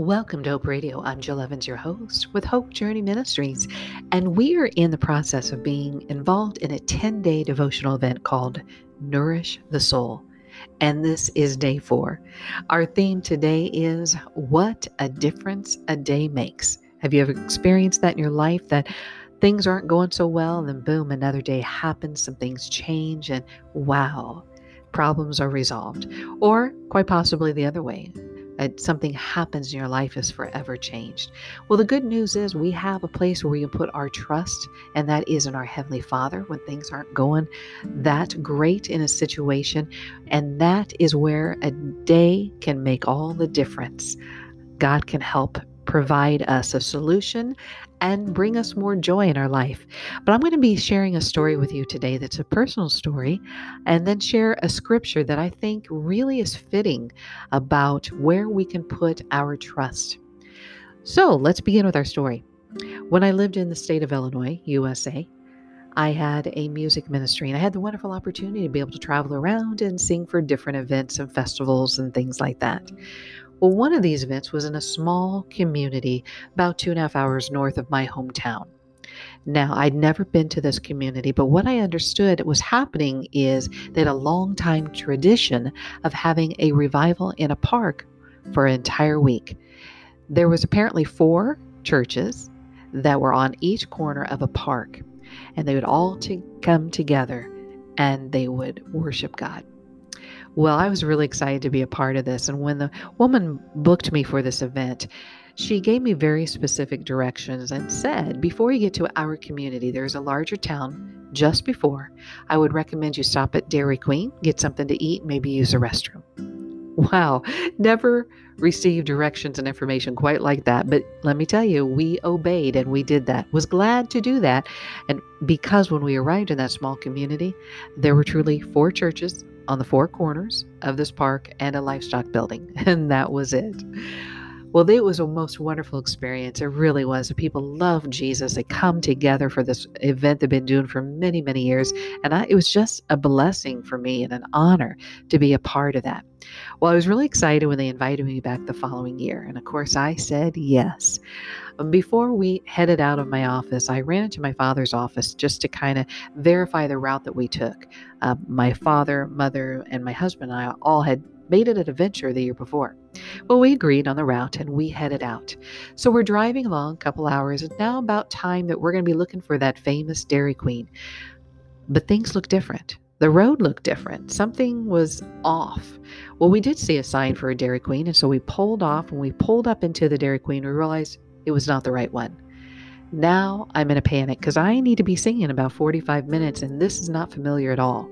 Welcome to Hope Radio. I'm Jill Evans, your host with Hope Journey Ministries, and we are in the process of being involved in a 10 day devotional event called Nourish the Soul. And this is day four. Our theme today is What a Difference a Day Makes. Have you ever experienced that in your life that things aren't going so well, and then boom, another day happens, some things change, and wow, problems are resolved? Or quite possibly the other way Uh, something happens in your life is forever changed. Well, the good news is we have a place where we can put our trust, and that is in our Heavenly Father when things aren't going that great in a situation. And that is where a day can make all the difference. God can help provide us a solution and bring us more joy in our life. But I'm going to be sharing a story with you today that's a personal story, and then share a scripture that I think really is fitting about where we can put our trust. So let's begin with our story. When I lived in the state of Illinois, USA, I had a music ministry and I had the wonderful opportunity to be able to travel around and sing for different events and festivals and things like that. Well, one of these events was in a small community about two and a half hours north of my hometown. Now, I'd never been to this community, but what I understood was happening is had a long time tradition of having a revival in a park for an entire week. There was apparently four churches that were on each corner of a park, and they would all to come together and they would worship God. Well, I was really excited to be a part of this. And when the woman booked me for this event, she gave me very specific directions and said, Before you get to our community, there's a larger town just before. I would recommend you stop at Dairy Queen, get something to eat, maybe use a restroom. Wow, never received directions and information quite like that. But let me tell you, we obeyed and we did that. Was glad to do that. And because when we arrived in that small community, there were truly four churches, on the four corners of this park and a livestock building, and that was it. Well, it was a most wonderful experience. It really was. People love Jesus. They come together for this event they've been doing for many, many years. And I, it was just a blessing for me and an honor to be a part of that. Well, I was really excited when they invited me back the following year. And of course, I said yes. Before we headed out of my office, I ran into my father's office just to kind of verify the route that we took. Uh, my father, mother, and my husband and I all had made it an adventure the year before. Well, we agreed on the route and we headed out. So we're driving along a couple hours. and now about time that we're going to be looking for that famous Dairy Queen. But things look different. The road looked different. Something was off. Well, we did see a sign for a Dairy Queen, and so we pulled off. When we pulled up into the Dairy Queen, we realized it was not the right one. Now I'm in a panic because I need to be singing about 45 minutes, and this is not familiar at all.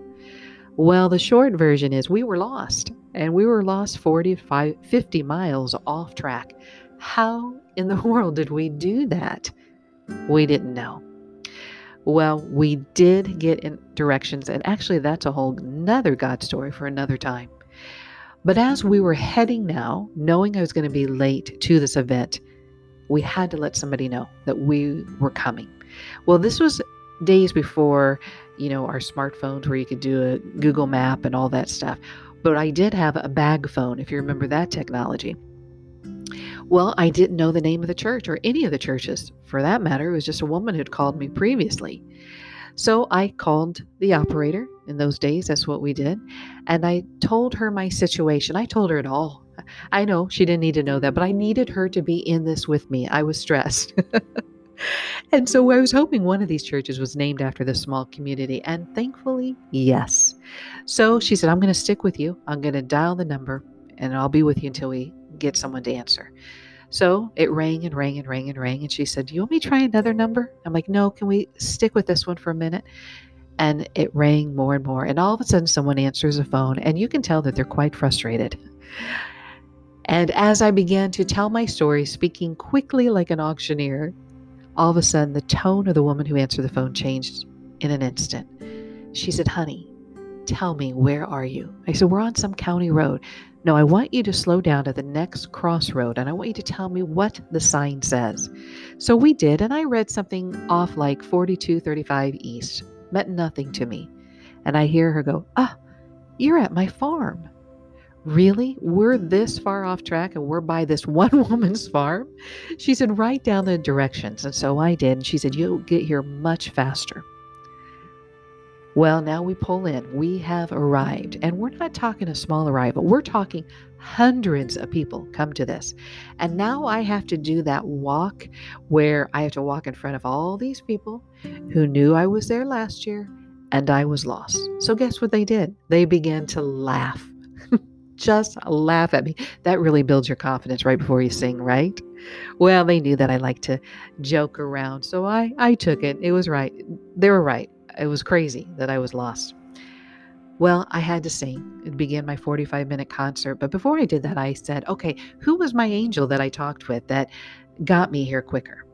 Well, the short version is we were lost and we were lost 45, 50 miles off track. How in the world did we do that? We didn't know. Well, we did get in directions, and actually, that's a whole another God story for another time. But as we were heading now, knowing I was going to be late to this event, we had to let somebody know that we were coming. Well, this was days before, you know, our smartphones where you could do a Google map and all that stuff. But I did have a bag phone, if you remember that technology. Well, I didn't know the name of the church or any of the churches. For that matter, it was just a woman who'd called me previously. So I called the operator in those days. That's what we did. And I told her my situation. I told her it all. I know she didn't need to know that, but I needed her to be in this with me. I was stressed. and so I was hoping one of these churches was named after this small community. And thankfully, yes. So she said, I'm going to stick with you. I'm going to dial the number and I'll be with you until we get someone to answer. So it rang and rang and rang and rang. And she said, Do you want me to try another number? I'm like, No, can we stick with this one for a minute? And it rang more and more. And all of a sudden, someone answers the phone, and you can tell that they're quite frustrated. And as I began to tell my story, speaking quickly like an auctioneer, all of a sudden the tone of the woman who answered the phone changed in an instant. She said, Honey, tell me, where are you? I said, We're on some county road. No, I want you to slow down to the next crossroad and I want you to tell me what the sign says. So we did, and I read something off like 4235 East. Meant nothing to me. And I hear her go, Ah, you're at my farm. Really? We're this far off track and we're by this one woman's farm? She said, Write down the directions. And so I did. And she said, You'll get here much faster. Well, now we pull in. We have arrived. And we're not talking a small arrival, we're talking hundreds of people come to this. And now I have to do that walk where I have to walk in front of all these people who knew I was there last year and I was lost. So, guess what they did? They began to laugh just laugh at me. That really builds your confidence right before you sing, right? Well, they knew that I like to joke around, so I I took it. It was right. They were right. It was crazy that I was lost. Well, I had to sing and begin my 45 minute concert. But before I did that, I said, okay, who was my angel that I talked with that got me here quicker?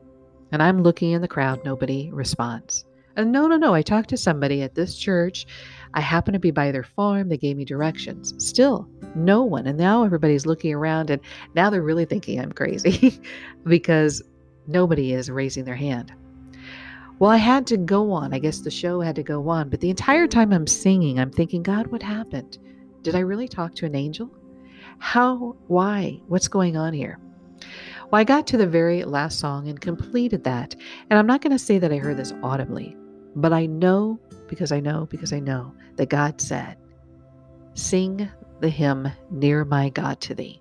And I'm looking in the crowd, nobody responds. And no, no, no, I talked to somebody at this church I happened to be by their farm. They gave me directions. Still, no one. And now everybody's looking around and now they're really thinking I'm crazy because nobody is raising their hand. Well, I had to go on. I guess the show had to go on. But the entire time I'm singing, I'm thinking, God, what happened? Did I really talk to an angel? How? Why? What's going on here? Well, I got to the very last song and completed that. And I'm not going to say that I heard this audibly, but I know because I know, because I know that God said, Sing the hymn, Near My God to Thee.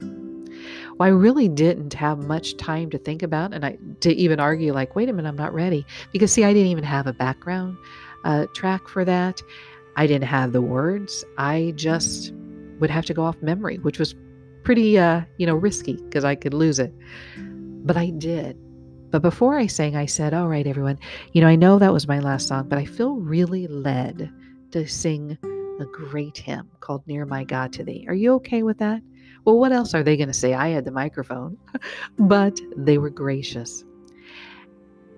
Well, I really didn't have much time to think about and I to even argue like, wait a minute, I'm not ready. Because see, I didn't even have a background uh, track for that. I didn't have the words. I just would have to go off memory, which was pretty, uh, you know, risky because I could lose it. But I did. But before I sang, I said, All right, everyone, you know, I know that was my last song, but I feel really led to sing a great hymn called Near My God to Thee. Are you okay with that? Well, what else are they going to say? I had the microphone, but they were gracious.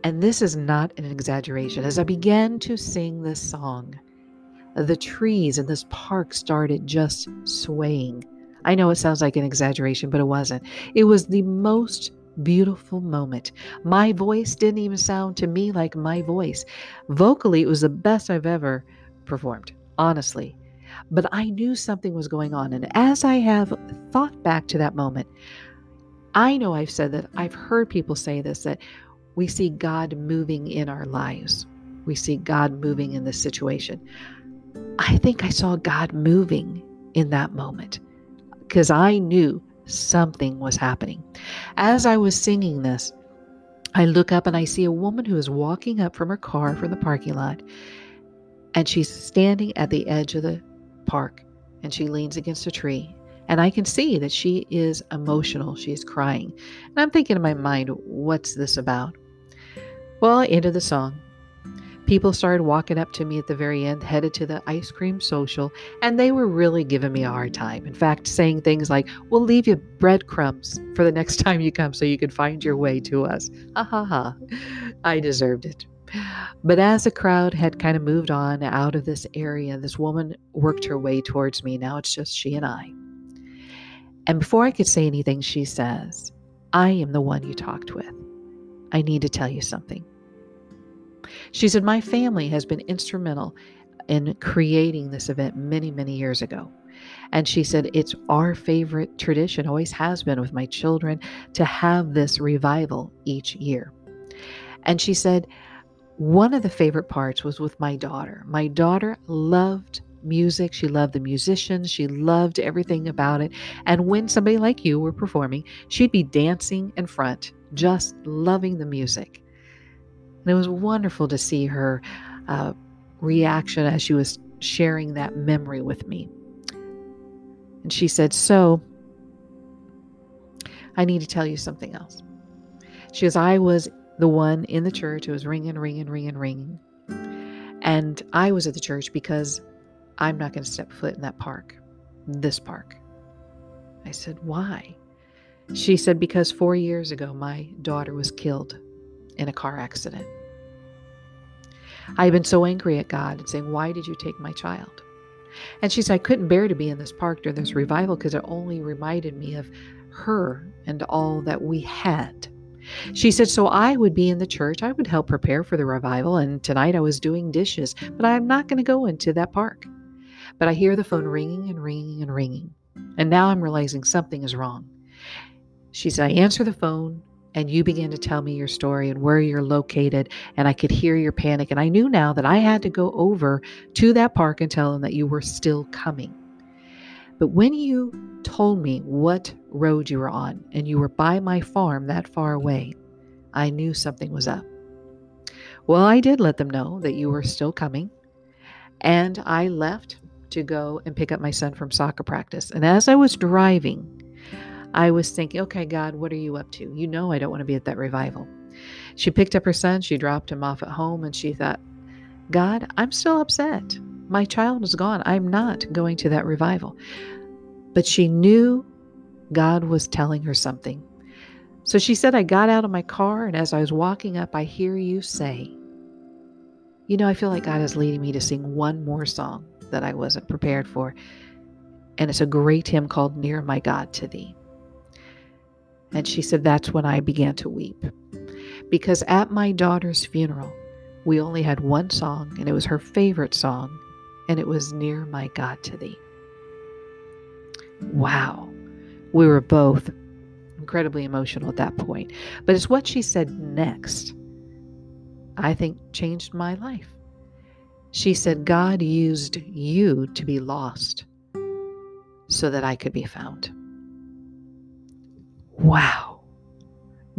And this is not an exaggeration. As I began to sing this song, the trees in this park started just swaying. I know it sounds like an exaggeration, but it wasn't. It was the most beautiful moment. My voice didn't even sound to me like my voice. Vocally, it was the best I've ever performed, honestly. But I knew something was going on. And as I have thought back to that moment, I know I've said that, I've heard people say this that we see God moving in our lives. We see God moving in this situation. I think I saw God moving in that moment because I knew something was happening. As I was singing this, I look up and I see a woman who is walking up from her car from the parking lot. And she's standing at the edge of the park and she leans against a tree. And I can see that she is emotional. She is crying. And I'm thinking in my mind, what's this about? Well, I ended the song. People started walking up to me at the very end, headed to the ice cream social, and they were really giving me a hard time. In fact, saying things like, We'll leave you breadcrumbs for the next time you come so you can find your way to us. Ha ha ha. I deserved it. But as the crowd had kind of moved on out of this area, this woman worked her way towards me. Now it's just she and I. And before I could say anything, she says, I am the one you talked with. I need to tell you something. She said, My family has been instrumental in creating this event many, many years ago. And she said, It's our favorite tradition, always has been with my children, to have this revival each year. And she said, One of the favorite parts was with my daughter. My daughter loved music. She loved the musicians. She loved everything about it. And when somebody like you were performing, she'd be dancing in front, just loving the music. And it was wonderful to see her uh, reaction as she was sharing that memory with me. And she said, So, I need to tell you something else. She goes, I was the one in the church who was ringing, ringing, ringing, ringing. And I was at the church because I'm not going to step foot in that park, this park. I said, Why? She said, Because four years ago, my daughter was killed in a car accident. I had been so angry at God and saying, Why did you take my child? And she said, I couldn't bear to be in this park during this revival because it only reminded me of her and all that we had. She said, So I would be in the church. I would help prepare for the revival. And tonight I was doing dishes, but I'm not going to go into that park. But I hear the phone ringing and ringing and ringing. And now I'm realizing something is wrong. She said, I answer the phone and you began to tell me your story and where you're located. And I could hear your panic. And I knew now that I had to go over to that park and tell them that you were still coming. But when you told me what road you were on and you were by my farm that far away, I knew something was up. Well, I did let them know that you were still coming. And I left to go and pick up my son from soccer practice. And as I was driving, I was thinking, okay, God, what are you up to? You know, I don't want to be at that revival. She picked up her son, she dropped him off at home, and she thought, God, I'm still upset. My child is gone. I'm not going to that revival. But she knew God was telling her something. So she said, I got out of my car, and as I was walking up, I hear you say, You know, I feel like God is leading me to sing one more song that I wasn't prepared for. And it's a great hymn called Near My God to Thee. And she said, That's when I began to weep. Because at my daughter's funeral, we only had one song, and it was her favorite song, and it was Near My God to Thee. Wow. We were both incredibly emotional at that point. But it's what she said next, I think, changed my life. She said, God used you to be lost so that I could be found. Wow.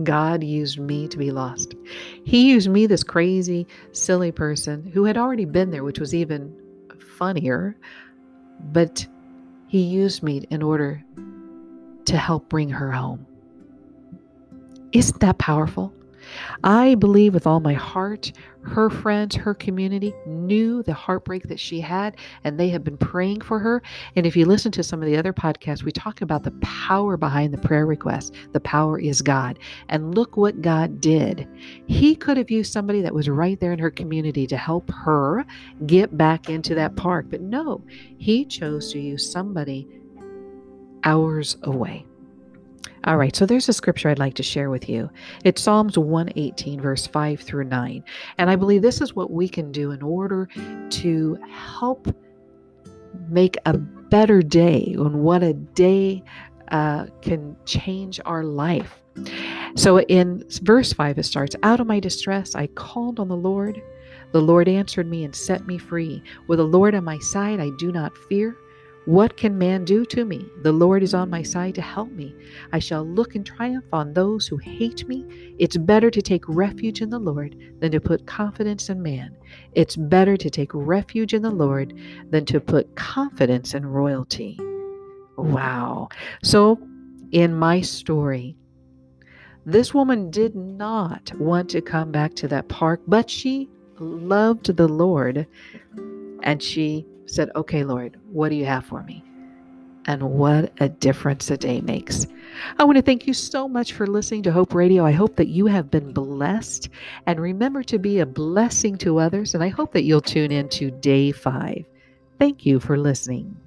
God used me to be lost. He used me, this crazy, silly person who had already been there, which was even funnier, but He used me in order to help bring her home. Isn't that powerful? I believe with all my heart, her friends, her community knew the heartbreak that she had, and they have been praying for her. And if you listen to some of the other podcasts, we talk about the power behind the prayer request. The power is God. And look what God did. He could have used somebody that was right there in her community to help her get back into that park. But no, He chose to use somebody hours away. All right, so there's a scripture I'd like to share with you. It's Psalms 118, verse 5 through 9. And I believe this is what we can do in order to help make a better day and what a day uh, can change our life. So in verse 5, it starts Out of my distress, I called on the Lord. The Lord answered me and set me free. With the Lord on my side, I do not fear. What can man do to me? The Lord is on my side to help me. I shall look in triumph on those who hate me. It's better to take refuge in the Lord than to put confidence in man. It's better to take refuge in the Lord than to put confidence in royalty. Wow. So, in my story, this woman did not want to come back to that park, but she loved the Lord and she said, Okay, Lord, what do you have for me? And what a difference a day makes. I want to thank you so much for listening to Hope Radio. I hope that you have been blessed. And remember to be a blessing to others. And I hope that you'll tune in to day five. Thank you for listening.